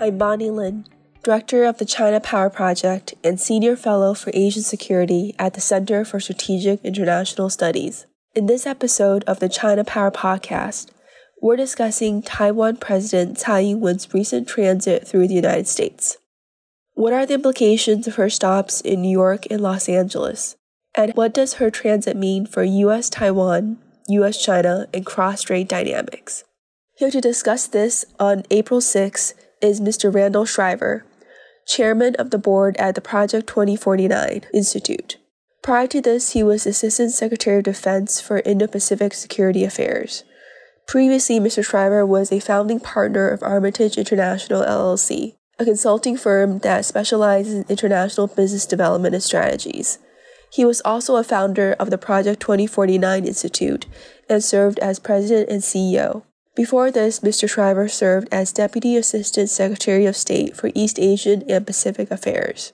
I'm Bonnie Lin, Director of the China Power Project and Senior Fellow for Asian Security at the Center for Strategic International Studies. In this episode of the China Power Podcast, we're discussing Taiwan President Tsai Ing wen's recent transit through the United States. What are the implications of her stops in New York and Los Angeles? And what does her transit mean for US Taiwan, US China, and cross strait dynamics? Here to discuss this on April 6 is Mr. Randall Schriver, chairman of the board at the Project 2049 Institute. Prior to this, he was Assistant Secretary of Defense for Indo Pacific Security Affairs. Previously, Mr. Schriver was a founding partner of Armitage International LLC, a consulting firm that specializes in international business development and strategies. He was also a founder of the Project 2049 Institute and served as president and CEO. Before this, Mr. Schriver served as Deputy Assistant Secretary of State for East Asian and Pacific Affairs.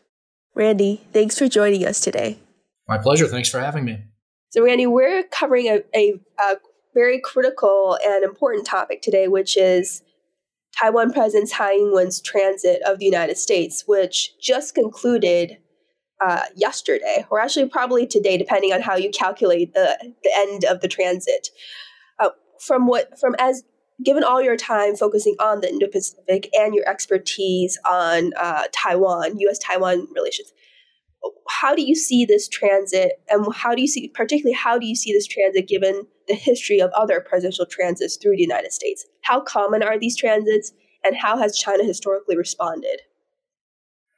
Randy, thanks for joining us today. My pleasure. Thanks for having me. So, Randy, we're covering a, a, a very critical and important topic today, which is Taiwan President Tsai Ing-wen's transit of the United States, which just concluded uh, yesterday, or actually probably today, depending on how you calculate the, the end of the transit. Uh, from what from as given all your time focusing on the Indo Pacific and your expertise on uh, Taiwan, U.S. Taiwan relations, how do you see this transit, and how do you see, particularly, how do you see this transit given the history of other presidential transits through the United States? How common are these transits, and how has China historically responded?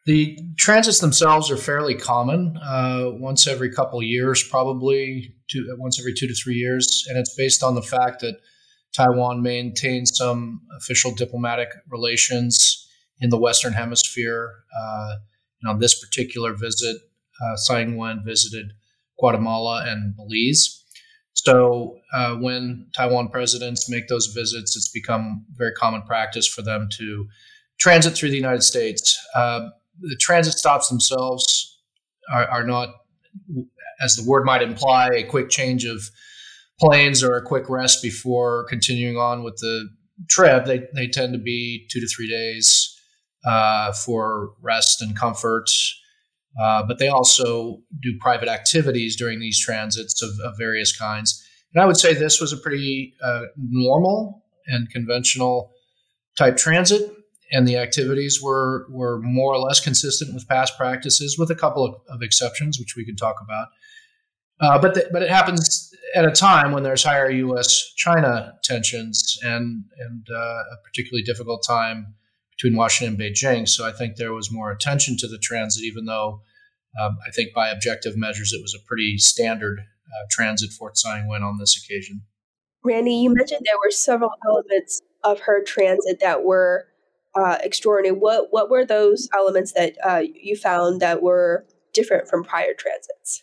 The transits themselves are fairly common, uh, once every couple years, probably two, once every two to three years, and it's based on the fact that Taiwan maintains some official diplomatic relations in the Western Hemisphere. Uh, and on this particular visit, uh, Tsai Ing-wen visited Guatemala and Belize. So uh, when Taiwan presidents make those visits, it's become very common practice for them to transit through the United States. Uh, the transit stops themselves are, are, not, as the word might imply, a quick change of planes or a quick rest before continuing on with the trip. They, they tend to be two to three days uh, for rest and comfort. Uh, but they also do private activities during these transits of, of, various kinds. And I would say this was a pretty uh, normal and conventional type transit, and the activities were were more or less consistent with past practices, with a couple of, of exceptions, which we could talk about. Uh, but the, but it happens at a time when there's higher U.S. China tensions and and uh, a particularly difficult time between Washington and Beijing. So I think there was more attention to the transit, even though um, I think by objective measures it was a pretty standard uh, transit for Tsai Ing-wen on this occasion. Randy, you mentioned there were several elements of her transit that were uh, extraordinary. What what were those elements that uh, you found that were different from prior transits?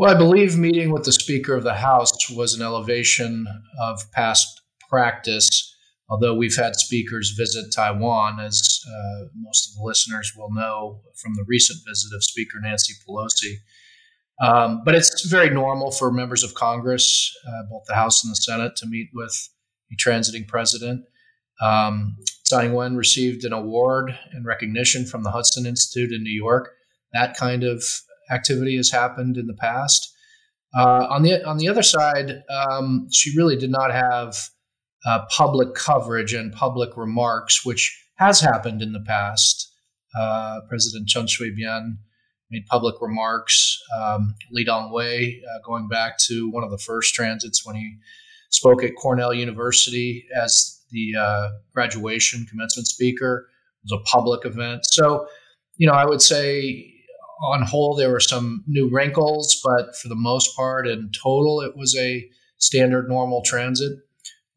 Well, I believe meeting with the Speaker of the House was an elevation of past practice although we've had speakers visit Taiwan, as uh, most of the listeners will know from the recent visit of Speaker Nancy Pelosi. Um, but it's very normal for members of Congress, uh, both the House and the Senate, to meet with a transiting president. Um, Tsai Ing-wen received an award and recognition from the Hudson Institute in New York. That kind of activity has happened in the past. Uh, on the on the other side, um, she really did not have uh, public coverage and public remarks, which has happened in the past. Uh, President Chen Shui-bian made public remarks. Um, Lee Teng-hui, uh, going back to one of the first transits when he spoke at Cornell University as the uh, graduation commencement speaker, it was a public event. So, you know, I would say on whole there were some new wrinkles, but for the most part, in total, it was a standard normal transit.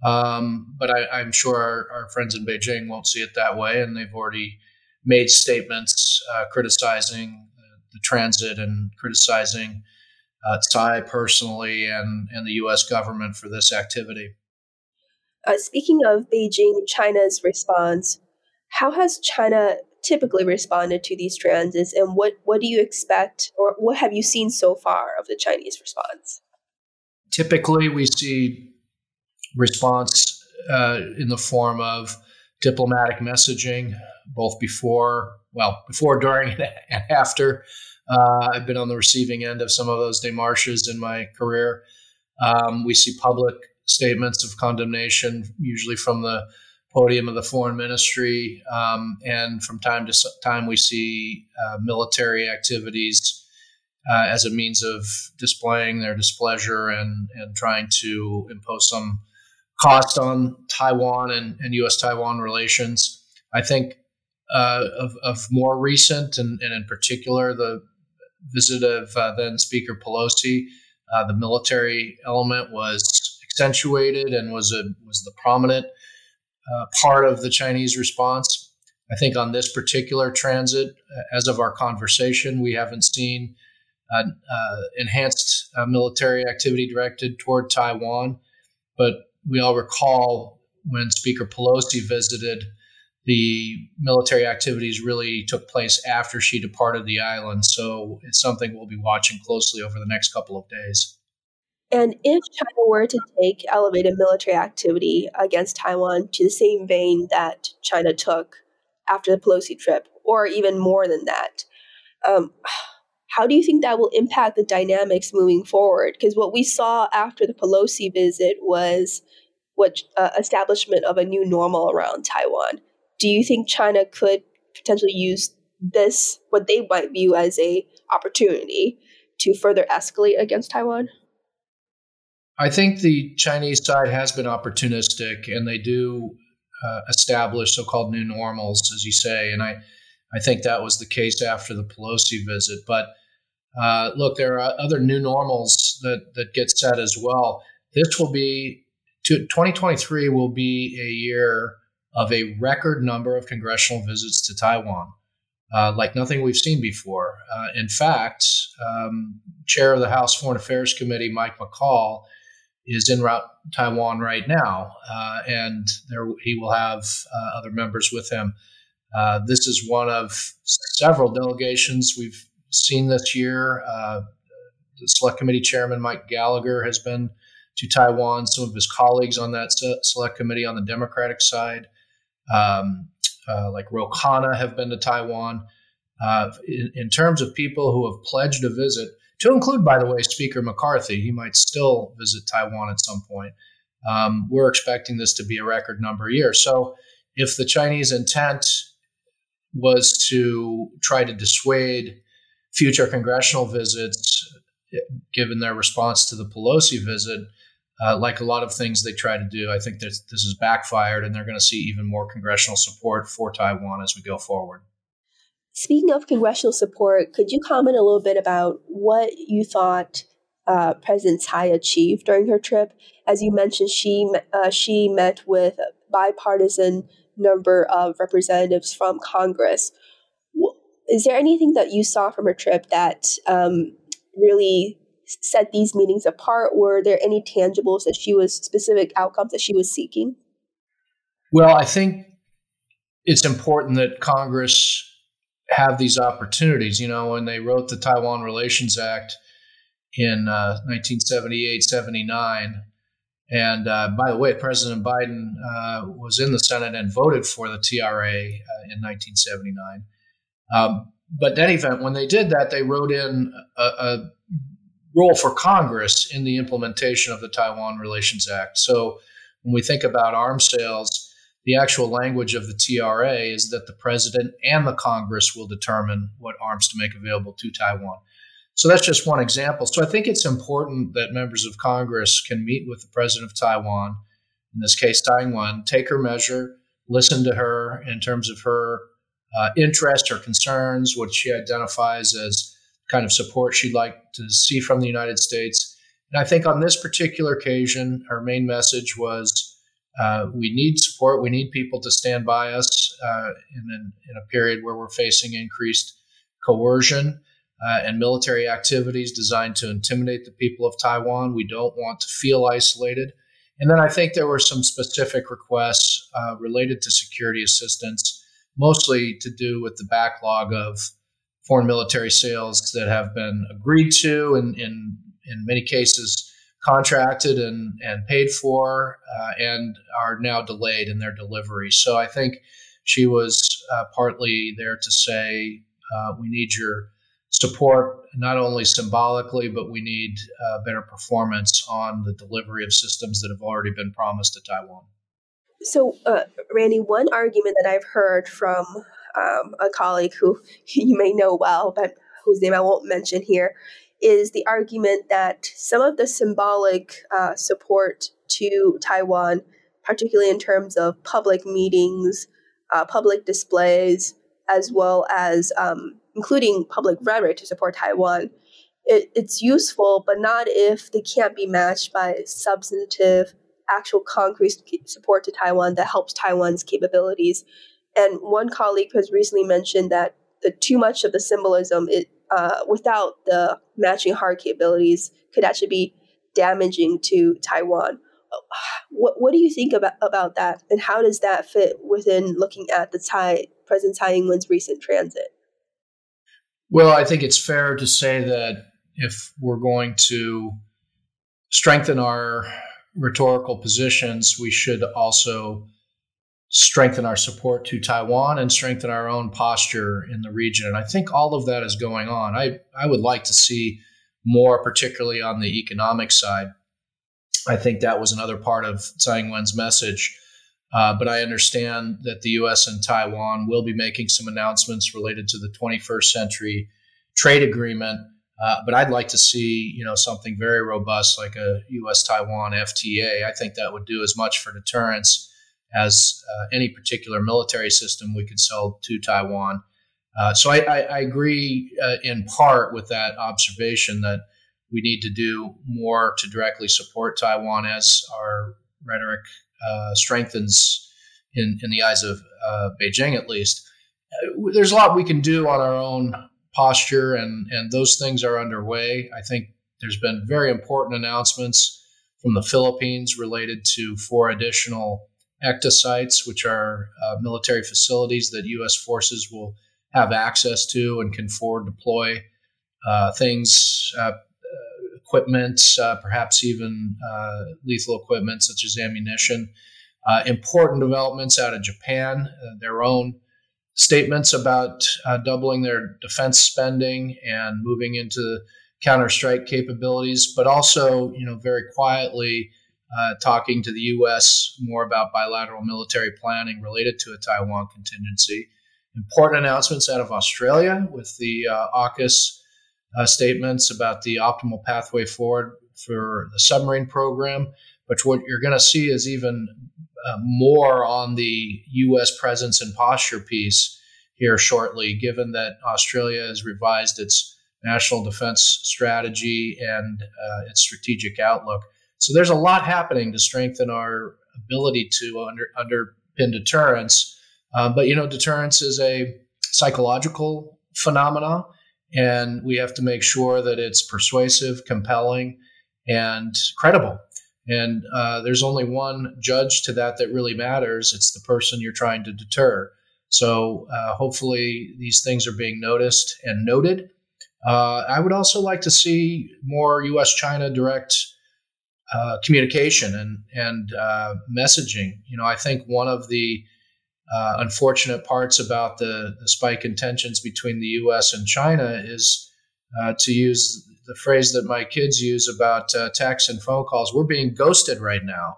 Um, but I, am sure our, our, friends in Beijing won't see it that way, and they've already made statements uh, criticizing the transit and criticizing uh, Tsai personally and, and the U.S. government for this activity. Uh, speaking of Beijing, China's response, how has China typically responded to these transits, and what, what do you expect, or what have you seen so far of the Chinese response? Typically, we see response uh, in the form of diplomatic messaging, both before, well, before, during, and after. Uh, I've been on the receiving end of some of those demarches in my career. Um, we see public statements of condemnation, usually from the podium of the foreign ministry. Um, and from time to time, we see uh, military activities uh, as a means of displaying their displeasure and, and trying to impose some cost on Taiwan and, and U.S. Taiwan relations. I think uh, of, of, more recent, and, and, in particular, the visit of uh, then Speaker Pelosi, uh, the military element was accentuated and was a was the prominent uh, part of the Chinese response. I think on this particular transit, uh, as of our conversation, we haven't seen uh, uh, enhanced uh, military activity directed toward Taiwan. But we all recall when Speaker Pelosi visited, the military activities really took place after she departed the island. So it's something we'll be watching closely over the next couple of days. And if China were to take elevated military activity against Taiwan to the same vein that China took after the Pelosi trip, or even more than that, um, how do you think that will impact the dynamics moving forward? Because what we saw after the Pelosi visit was what uh, establishment of a new normal around Taiwan. Do you think China could potentially use this, what they might view as a opportunity, to further escalate against Taiwan? I think the Chinese side has been opportunistic, and they do uh, establish so-called new normals, as you say, and I, I think that was the case after the Pelosi visit. But uh, look, there are other new normals that, that get set as well. This will be, 2023 will be a year of a record number of congressional visits to Taiwan, uh, like nothing we've seen before. Uh, in fact, um, Chair of the House Foreign Affairs Committee, Mike McCaul, is in route Taiwan right now, uh, and there he will have uh, other members with him. Uh, this is one of several delegations we've seen this year. Uh, the select committee chairman, Mike Gallagher, has been to Taiwan. Some of his colleagues on that select committee on the Democratic side, um, uh, like Ro Khanna, have been to Taiwan. Uh, in, in, terms of people who have pledged a visit, to include, by the way, Speaker McCarthy, he might still visit Taiwan at some point. Um, we're expecting this to be a record number of years. So, if the Chinese intent was to try to dissuade future congressional visits, given their response to the Pelosi visit, uh, like a lot of things they try to do, I think that this has backfired, and they're going to see even more congressional support for Taiwan as we go forward. Speaking of congressional support, could you comment a little bit about what you thought uh, President Tsai achieved during her trip? As you mentioned, she uh, she met with a bipartisan number of representatives from Congress is there anything that you saw from her trip that um, really set these meetings apart? Were there any tangibles that she was specific outcomes that she was seeking? Well, I think it's important that Congress have these opportunities. You know, when they wrote the Taiwan Relations Act in uh, 1978 79, and uh, by the way, President Biden uh, was in the Senate and voted for the TRA uh, in 1979. Um, but any event, when they did that, they wrote in a, a, role for Congress in the implementation of the Taiwan Relations Act. So when we think about arms sales, the actual language of the TRA is that the president and the Congress will determine what arms to make available to Taiwan. So that's just one example. So I think it's important that members of Congress can meet with the president of Taiwan, in this case, Taiwan, take her measure, listen to her in terms of her uh, interest or concerns, what she identifies as kind of support she'd like to see from the United States. And I think on this particular occasion, her main message was uh, we need support. We need people to stand by us uh, in, in, a period where we're facing increased coercion uh, and military activities designed to intimidate the people of Taiwan. We don't want to feel isolated. And then I think there were some specific requests uh, related to security assistance mostly to do with the backlog of foreign military sales that have been agreed to and in, in many cases contracted and, and paid for uh, and are now delayed in their delivery. So I think she was uh, partly there to say, uh, we need your support, not only symbolically, but we need uh, better performance on the delivery of systems that have already been promised to Taiwan. So, uh, Randy, one argument that I've heard from um, a colleague who you may know well, but whose name I won't mention here, is the argument that some of the symbolic uh, support to Taiwan, particularly in terms of public meetings, uh, public displays, as well as um, including public rhetoric to support Taiwan, it, it's useful, but not if they can't be matched by substantive, actual concrete support to Taiwan that helps Taiwan's capabilities. And one colleague has recently mentioned that the too much of the symbolism it, uh, without the matching hard capabilities could actually be damaging to Taiwan. What, what do you think about, about that, and how does that fit within looking at the Tsai, President Tsai Ing-wen's recent transit? Well, I think it's fair to say that if we're going to strengthen our rhetorical positions, we should also strengthen our support to Taiwan and strengthen our own posture in the region. And I think all of that is going on. I, I would like to see more, particularly on the economic side. I think that was another part of Tsai Ing-wen's message. Uh, but I understand that the U.S. and Taiwan will be making some announcements related to the 21st century trade agreement. Uh, but I'd like to see, you know, something very robust like a U.S. Taiwan FTA. I think that would do as much for deterrence as uh, any particular military system we could sell to Taiwan. Uh, so I, I, I agree uh, in part with that observation that we need to do more to directly support Taiwan as our rhetoric uh, strengthens in, in the eyes of uh, Beijing, at least. Uh, there's a lot we can do on our own posture, and, and those things are underway. I think there's been very important announcements from the Philippines related to four additional EDCA sites, which are uh, military facilities that U.S. forces will have access to and can forward deploy uh, things, uh, equipment, uh, perhaps even uh, lethal equipment such as ammunition. Uh, important developments out of Japan, their own statements about doubling their defense spending and moving into counter-strike capabilities, but also, you know, very quietly uh, talking to the U.S. more about bilateral military planning related to a Taiwan contingency. Important announcements out of Australia with the uh, AUKUS uh, statements about the optimal pathway forward for the submarine program. But what you're going to see is even uh, more on the U.S. presence and posture piece here shortly, given that Australia has revised its national defense strategy and uh, its strategic outlook. So there's a lot happening to strengthen our ability to under, underpin deterrence. Uh, but you know, deterrence is a psychological phenomena, and we have to make sure that it's persuasive, compelling, and credible. And uh, there's only one judge to that that really matters. It's the person you're trying to deter. So uh, hopefully these things are being noticed and noted. Uh, I would also like to see more U.S. China direct uh, communication and and uh, messaging. You know, I think one of the uh, unfortunate parts about the, the spike in tensions between the U.S. and China is uh, to use the phrase that my kids use about uh, texts and phone calls. We're being ghosted right now,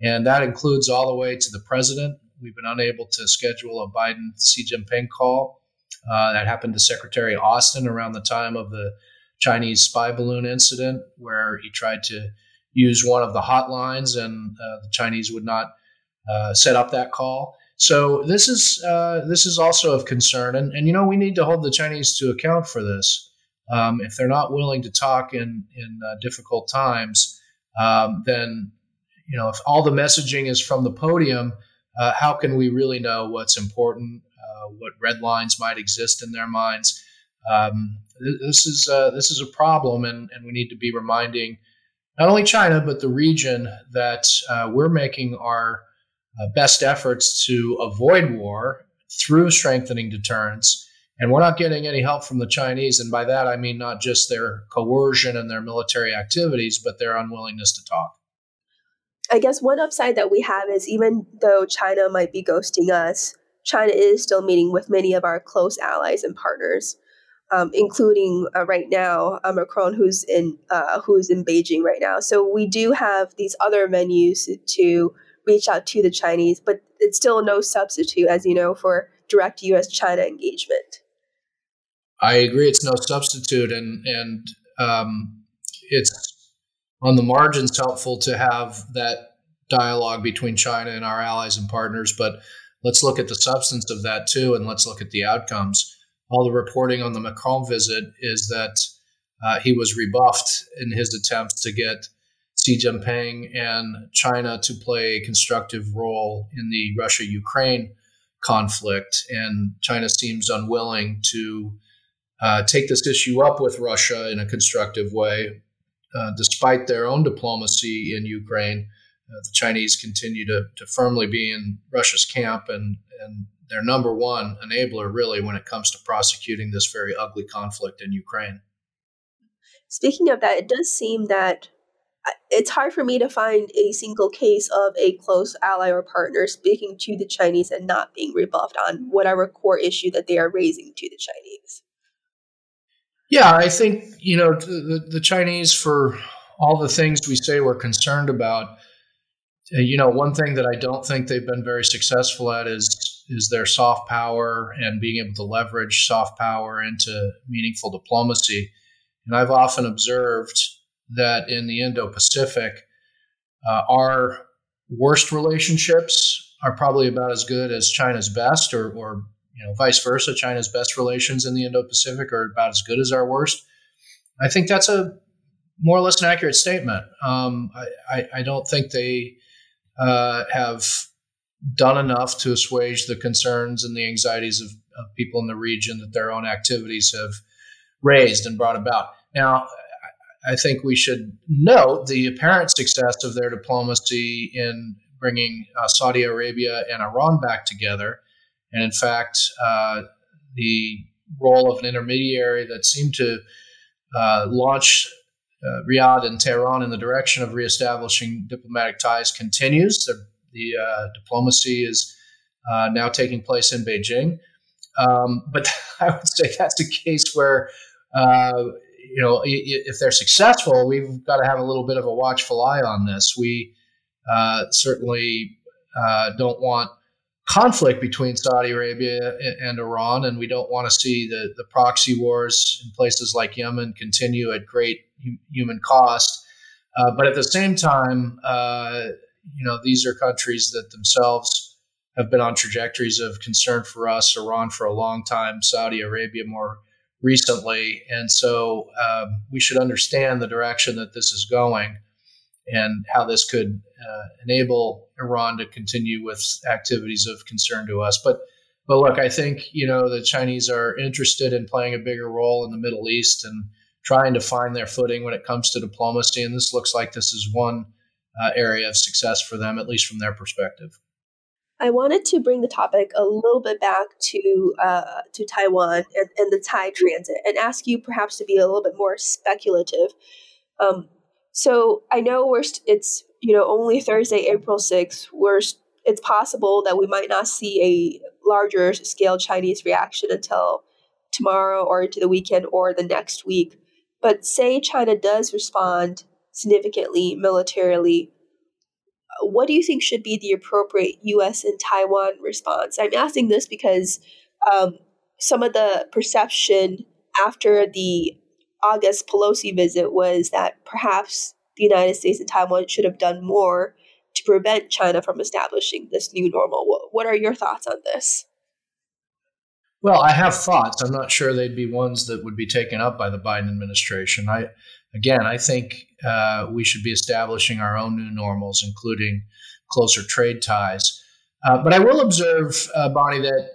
and that includes all the way to the president. We've been unable to schedule a Biden Xi Jinping call. that happened to Secretary Austin around the time of the Chinese spy balloon incident, where he tried to use one of the hotlines, and uh, the Chinese would not uh, set up that call. So this is uh, this is also of concern, and and you know we need to hold the Chinese to account for this. Um, if they're not willing to talk in in uh, difficult times, um, then you know if all the messaging is from the podium, uh, how can we really know what's important? Uh, what red lines might exist in their minds? Um, this is this is a problem, and, and we need to be reminding not only China, but the region that uh, we're making our uh, best efforts to avoid war through strengthening deterrence And we're not getting any help from the Chinese. And by that, I mean not just their coercion and their military activities, but their unwillingness to talk. I guess one upside that we have is even though China might be ghosting us, China is still meeting with many of our close allies and partners, um, including uh, right now uh, Macron, who's in uh, who's in Beijing right now. So we do have these other venues to reach out to the Chinese, but it's still no substitute, as you know, for direct U.S. China engagement. I agree. It's no substitute, and and um, it's on the margins helpful to have that dialogue between China and our allies and partners. But let's look at the substance of that too, and let's look at the outcomes. All the reporting on the Macron visit is that uh, he was rebuffed in his attempts to get Xi Jinping and China to play a constructive role in the Russia Ukraine conflict. And China seems unwilling to uh, take this issue up with Russia in a constructive way. Uh, despite their own diplomacy in Ukraine, uh, the Chinese continue to, to firmly be in Russia's camp and, and their number one enabler, really, when it comes to prosecuting this very ugly conflict in Ukraine. Speaking of that, it does seem that uh, it's hard for me to find a single case of a close ally or partner speaking to the Chinese and not being rebuffed on whatever core issue that they are raising to the Chinese. Yeah, I think you know the, the Chinese for all the things we say we're concerned about. Uh, you know, one thing that I don't think they've been very successful at is is their soft power and being able to leverage soft power into meaningful diplomacy. And I've often observed that in the Indo-Pacific, uh, our worst relationships are probably about as good as China's best, or, or you know, vice versa. China's best relations in the Indo-Pacific are about as good as our worst. I think that's a more or less an accurate statement. Um, I, I, I, don't think they uh, have done enough to assuage the concerns and the anxieties of, of, people in the region that their own activities have raised and brought about. Now, I think we should note the apparent success of their diplomacy in bringing uh, Saudi Arabia and Iran back together and in fact, uh, the role of an intermediary that seemed to uh, launch uh, Riyadh and Tehran in the direction of reestablishing diplomatic ties continues. The, the uh, diplomacy is uh, now taking place in Beijing. Um, but I would say that's a case where, uh, you know, if they're successful, we've got to have a little bit of a watchful eye on this. We certainly don't want conflict between Saudi Arabia and Iran, and we don't want to see the, the proxy wars in places like Yemen continue at great human cost. Uh, but at the same time, uh, you know, these are countries that themselves have been on trajectories of concern for us. Iran for a long time, Saudi Arabia more recently, and so um, we should understand the direction that this is going and how this could uh, enable Iran to continue with activities of concern to us. But but look, I think you know the Chinese are interested in playing a bigger role in the Middle East and trying to find their footing when it comes to diplomacy. And this looks like this is one uh, area of success for them, at least from their perspective. I wanted to bring the topic a little bit back to uh, to Taiwan and, and, the Tsai transit, and ask you perhaps to be a little bit more speculative. Um, so I know we're st- it's you know only Thursday, April sixth. We're st- it's possible that we might not see a larger scale Chinese reaction until tomorrow or into the weekend or the next week. But say China does respond significantly militarily, what do you think should be the appropriate U.S. and Taiwan response? I'm asking this because um, some of the perception after the August Pelosi visit was that perhaps the United States and Taiwan should have done more to prevent China from establishing this new normal. What are your thoughts on this? Well, I have thoughts. I'm not sure they'd be ones that would be taken up by the Biden administration. I, again, I think uh, we should be establishing our own new normals, including closer trade ties. Uh, but I will observe, uh, Bonnie, that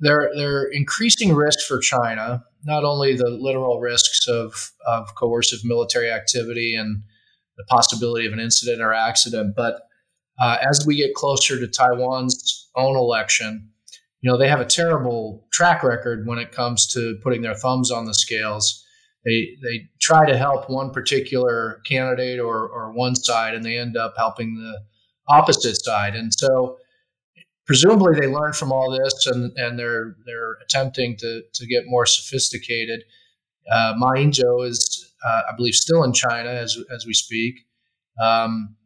there, there are increasing risks for China not only the literal risks of, of coercive military activity and the possibility of an incident or accident, but uh, as we get closer to Taiwan's own election, you know, they have a terrible track record when it comes to putting their thumbs on the scales. They they try to help one particular candidate or or one side, and they end up helping the opposite side. And so, presumably, they learn from all this, and and they're they're attempting to to get more sophisticated. Uh, Ma Ying-jeou is, uh, I believe, still in China as as we speak. Um,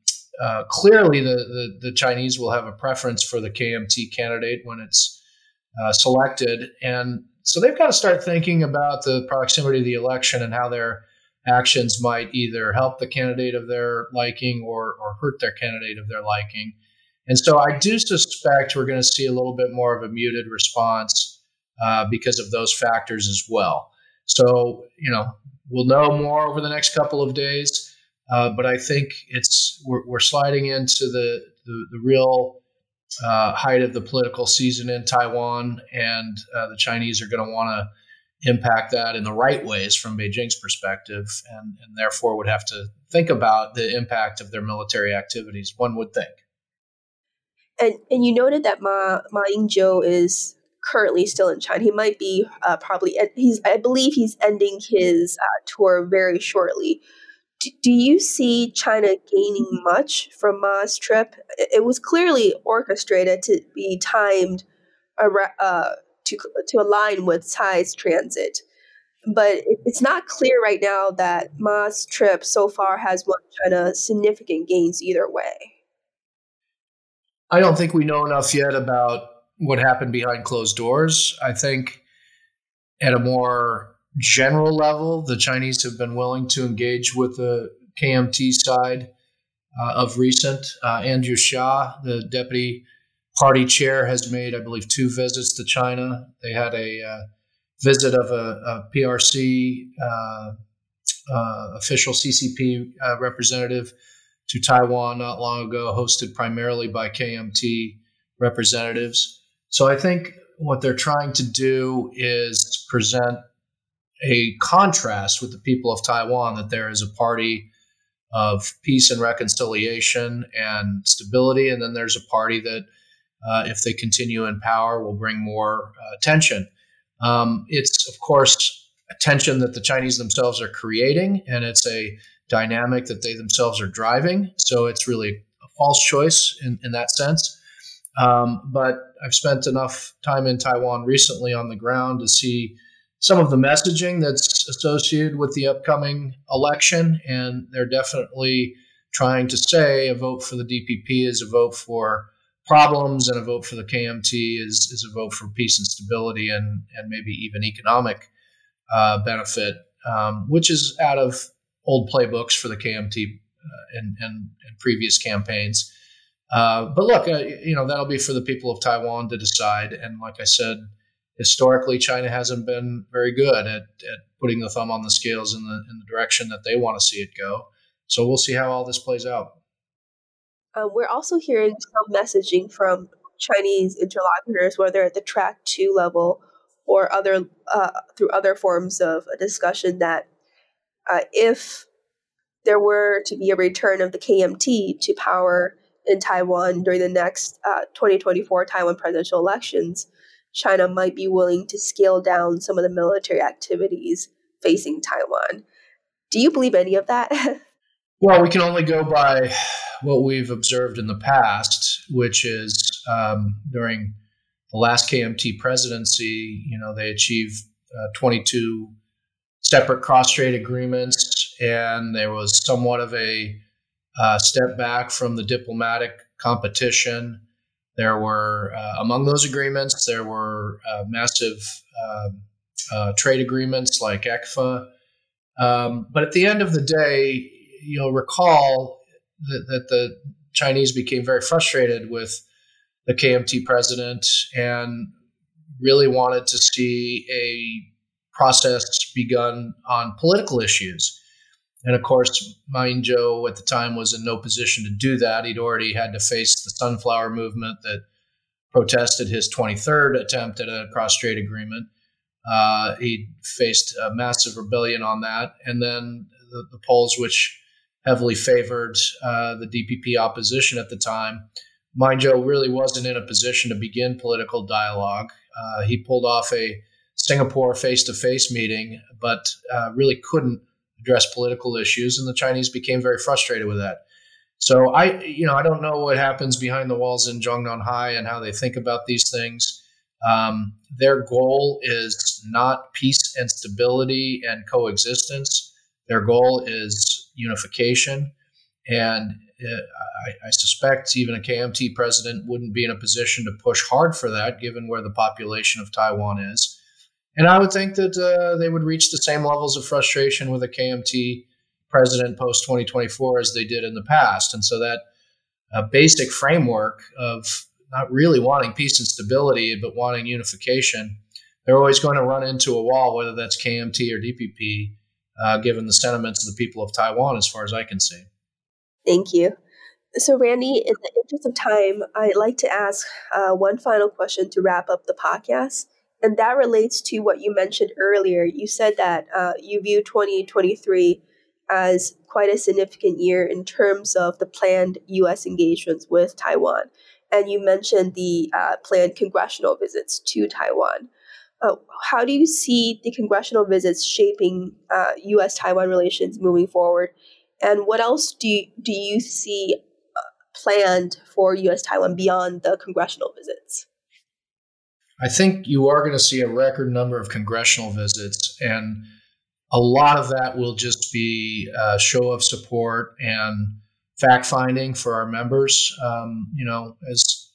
uh, clearly, the, the, the Chinese will have a preference for the KMT candidate when it's uh, selected, and so they've got to start thinking about the proximity of the election and how their actions might either help the candidate of their liking or or hurt their candidate of their liking. And so I do suspect we're going to see a little bit more of a muted response uh, because of those factors as well. So you know we'll know more over the next couple of days. Uh, but I think it's we're, we're sliding into the the, the real uh, height of the political season in Taiwan, and uh, the Chinese are going to want to impact that in the right ways from Beijing's perspective, and, and therefore would have to think about the impact of their military activities. One would think. And and you noted that Ma Ma Ying-jeou is currently still in China. He might be uh, probably he's I believe he's ending his uh, tour very shortly do you see China gaining much from Ma's trip? It was clearly orchestrated to be timed uh, to, to align with Tsai's transit. But it's not clear right now that Ma's trip so far has won China significant gains either way. I don't think we know enough yet about what happened behind closed doors. I think at a more general level, the Chinese have been willing to engage with the KMT side uh, of recent. Uh, Andrew Hsia, the deputy party chair, has made, I believe, two visits to China. They had a uh, visit of a, a PRC uh, uh, official CCP uh, representative to Taiwan not long ago, hosted primarily by KMT representatives. So I think what they're trying to do is present a contrast with the people of Taiwan that there is a party of peace and reconciliation and stability, and then there's a party that, uh, if they continue in power, will bring more uh, tension. Um, it's of course a tension that the Chinese themselves are creating, and it's a dynamic that they themselves are driving. So it's really a false choice in, in that sense. Um, but I've spent enough time in Taiwan recently on the ground to see some of the messaging that's associated with the upcoming election, and they're definitely trying to say a vote for the DPP is a vote for problems, and a vote for the KMT is, is a vote for peace and stability, and and maybe even economic uh, benefit, um, which is out of old playbooks for the KMT uh, and, and, and previous campaigns. Uh, but look, uh, you know that'll be for the people of Taiwan to decide. And like I said historically China hasn't been very good at, at putting the thumb on the scales in the in the direction that they want to see it go. So we'll see how all this plays out. Uh, we're also hearing some messaging from Chinese interlocutors, whether at the track two level or other uh, through other forms of discussion, that uh, if there were to be a return of the KMT to power in Taiwan during the next uh, 2024 Taiwan presidential elections, China might be willing to scale down some of the military activities facing Taiwan. Do you believe any of that? well, we can only go by what we've observed in the past, which is um, during the last KMT presidency, you know, they achieved uh, 22 separate cross-strait agreements, and there was somewhat of a uh, step back from the diplomatic competition. There were, uh, among those agreements, there were uh, massive um, uh, trade agreements like ECFA. Um, but at the end of the day, you'll recall that, that the Chinese became very frustrated with the KMT president and really wanted to see a process begun on political issues. And of course, Ma Ying-jeou at the time was in no position to do that. He'd already had to face the Sunflower Movement that protested his 23rd attempt at a cross-strait agreement. Uh, he faced a massive rebellion on that. And then the, the polls, which heavily favored uh, the DPP opposition at the time, Ma Ying-jeou really wasn't in a position to begin political dialogue. Uh, he pulled off a Singapore face-to-face meeting, but uh, really couldn't address political issues, and the Chinese became very frustrated with that. So I, you know, I don't know what happens behind the walls in Zhongnanhai and how they think about these things. Um, their goal is not peace and stability and coexistence. Their goal is unification, and uh, I, I, suspect even a KMT president wouldn't be in a position to push hard for that, given where the population of Taiwan is. And I would think that uh, they would reach the same levels of frustration with a KMT president post 2024 as they did in the past. And so that uh, basic framework of not really wanting peace and stability, but wanting unification, they're always going to run into a wall, whether that's KMT or DPP, uh, given the sentiments of the people of Taiwan, as far as I can see. Thank you. So, Randy, in the interest of time, I'd like to ask uh, one final question to wrap up the podcast. And that relates to what you mentioned earlier. You said that uh, you view 2023 as quite a significant year in terms of the planned U.S. engagements with Taiwan. And you mentioned the uh, planned congressional visits to Taiwan. Uh, how do you see the congressional visits shaping U.S. Uh, Taiwan relations moving forward? And what else do you, do you see uh, planned for U.S. Taiwan beyond the congressional visits? I think you are going to see a record number of congressional visits, and a lot of that will just be a show of support and fact finding for our members. Um, you know, as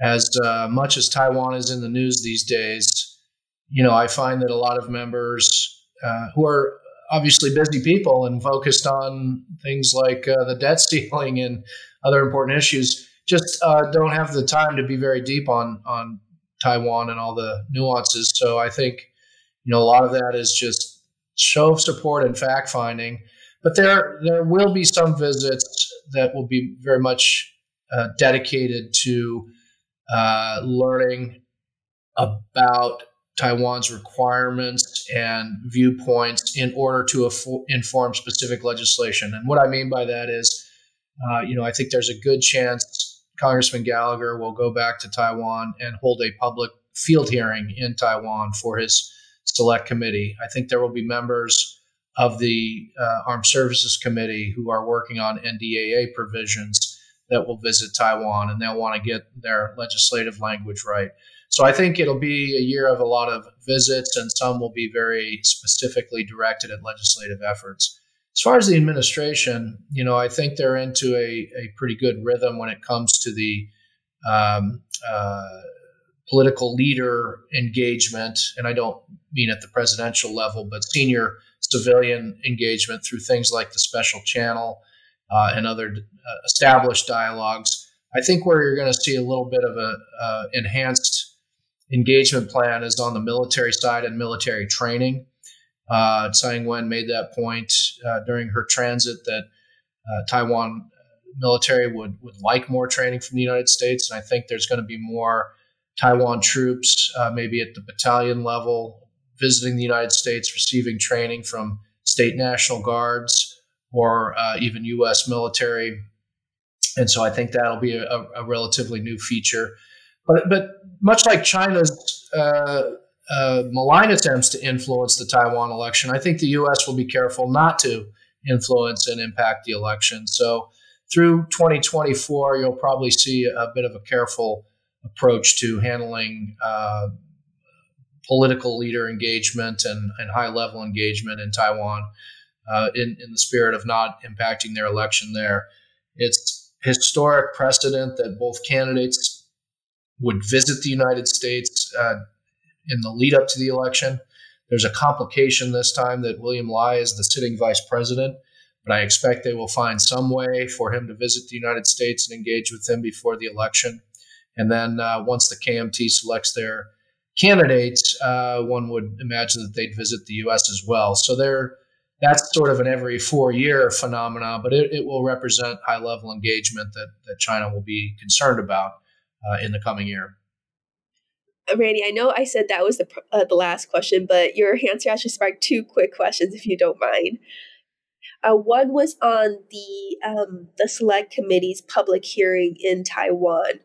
as uh, much as Taiwan is in the news these days, you know, I find that a lot of members uh, who are obviously busy people and focused on things like uh, the debt ceiling and other important issues just uh, don't have the time to be very deep on on Taiwan and all the nuances. So I think you know a lot of that is just show of support and fact finding. But there there will be some visits that will be very much uh, dedicated to uh, learning about Taiwan's requirements and viewpoints in order to inform specific legislation. And what I mean by that is, uh, you know, I think there's a good chance Congressman Gallagher will go back to Taiwan and hold a public field hearing in Taiwan for his select committee. I think there will be members of the uh, Armed Services Committee who are working on NDAA provisions that will visit Taiwan and they'll want to get their legislative language right. So I think it'll be a year of a lot of visits, and some will be very specifically directed at legislative efforts. As far as the administration, you know, I think they're into a, a pretty good rhythm when it comes to the um, uh, political leader engagement. And I don't mean at the presidential level, but senior civilian engagement through things like the special channel uh, and other uh, established dialogues. I think where you're going to see a little bit of a uh, enhanced engagement plan is on the military side and military training. Uh, Tsai Ing-wen made that point uh, during her transit that uh, Taiwan military would, would like more training from the United States. And I think there's going to be more Taiwan troops, uh, maybe at the battalion level, visiting the United States, receiving training from state national guards or uh, even U.S. military. And so I think that'll be a, a relatively new feature. But, but much like China's uh, malign attempts to influence the Taiwan election, I think the U.S. will be careful not to influence and impact the election. So through 2024, you'll probably see a bit of a careful approach to handling uh, political leader engagement and, and high level engagement in Taiwan uh, in, in the spirit of not impacting their election there. It's historic precedent that both candidates would visit the United States uh, in the lead up to the election. There's a complication this time that William Lai is the sitting vice president, but I expect they will find some way for him to visit the United States and engage with him before the election. And then uh, once the KMT selects their candidates, uh, one would imagine that they'd visit the U.S. as well. So there, that's sort of an every four year phenomenon, but it, it will represent high level engagement that, that China will be concerned about uh, in the coming year. Randy, I know I said that was the uh, the last question, but your answer actually sparked two quick questions, if you don't mind. Uh, one was on the um, the select committee's public hearing in Taiwan.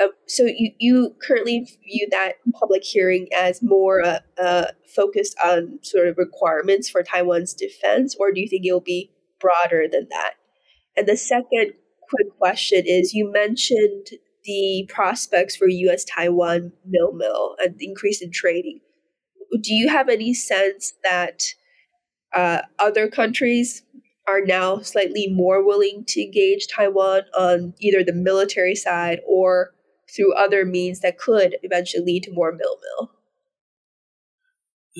Uh, so you, you currently view that public hearing as more uh, uh, focused on sort of requirements for Taiwan's defense, or do you think it'll be broader than that? And the second quick question is: you mentioned the prospects for U.S. Taiwan mil mil and increase in trading. Do you have any sense that uh, other countries are now slightly more willing to engage Taiwan on either the military side or through other means that could eventually lead to more mil mil?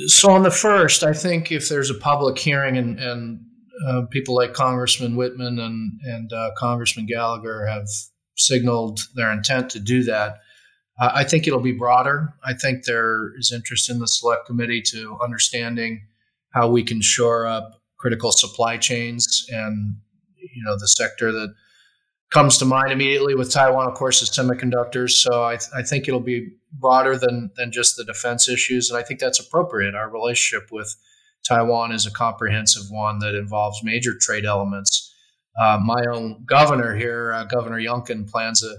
So, on the first, I think if there's a public hearing and, and uh, people like Congressman Wittman and, and uh, Congressman Gallagher have signaled their intent to do that, uh, I think it'll be broader. I think there is interest in the select committee to understanding how we can shore up critical supply chains and you know the sector that comes to mind immediately with Taiwan, of course, is semiconductors. So I, th- I, think it'll be broader than than just the defense issues, and I think that's appropriate. Our relationship with Taiwan is a comprehensive one that involves major trade elements. Uh, my own governor here, uh, Governor Youngkin, plans a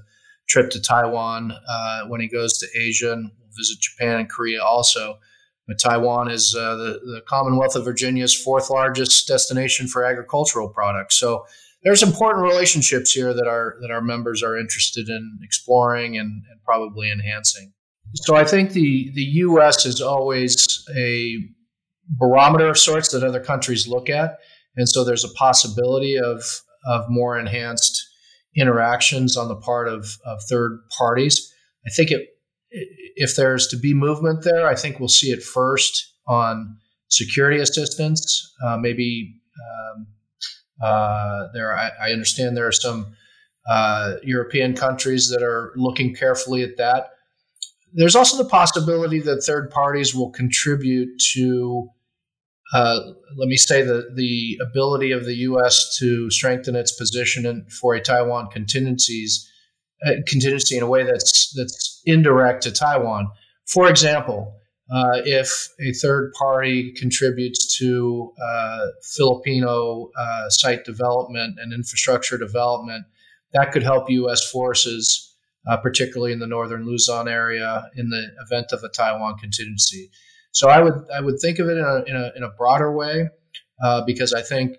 trip to Taiwan uh, when he goes to Asia and will visit Japan and Korea also. But Taiwan is uh, the, the Commonwealth of Virginia's fourth largest destination for agricultural products. So there's important relationships here that our that our members are interested in exploring and, and probably enhancing. So I think the the U.S. is always a barometer of sorts that other countries look at, and so there's a possibility of of more enhanced interactions on the part of, of third parties. I think it if there's to be movement there, I think we'll see it first on security assistance. Uh, maybe um, uh, there, I, I, understand there are some uh, European countries that are looking carefully at that. There's also the possibility that third parties will contribute to, uh, let me say, the, the ability of the U.S. to strengthen its position in, for a Taiwan contingencies uh, contingency in a way that's that's indirect to Taiwan. For example, uh, if a third party contributes to uh, Filipino uh, site development and infrastructure development, that could help U.S. forces, particularly in the northern Luzon area, in the event of a Taiwan contingency. So I would I would think of it in a, in a, in a broader way uh, because I think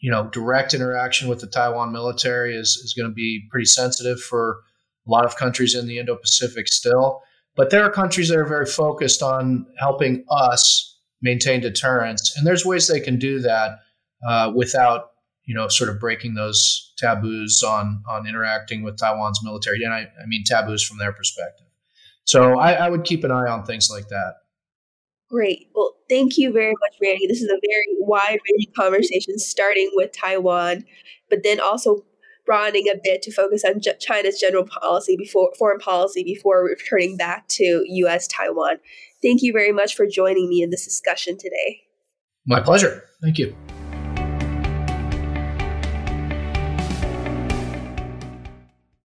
you know, direct interaction with the Taiwan military is, is going to be pretty sensitive for a lot of countries in the Indo Pacific still. But there are countries that are very focused on helping us maintain deterrence. And there's ways they can do that uh, without, you know, sort of breaking those taboos on, on interacting with Taiwan's military. And I, I mean taboos from their perspective. So I, I would keep an eye on things like that. Great. Well, thank you very much, Randy. This is a very wide ranging conversation, starting with Taiwan, but then also broadening a bit to focus on China's general policy before foreign policy before returning back to U.S. Taiwan. Thank you very much for joining me in this discussion today. My pleasure. Thank you.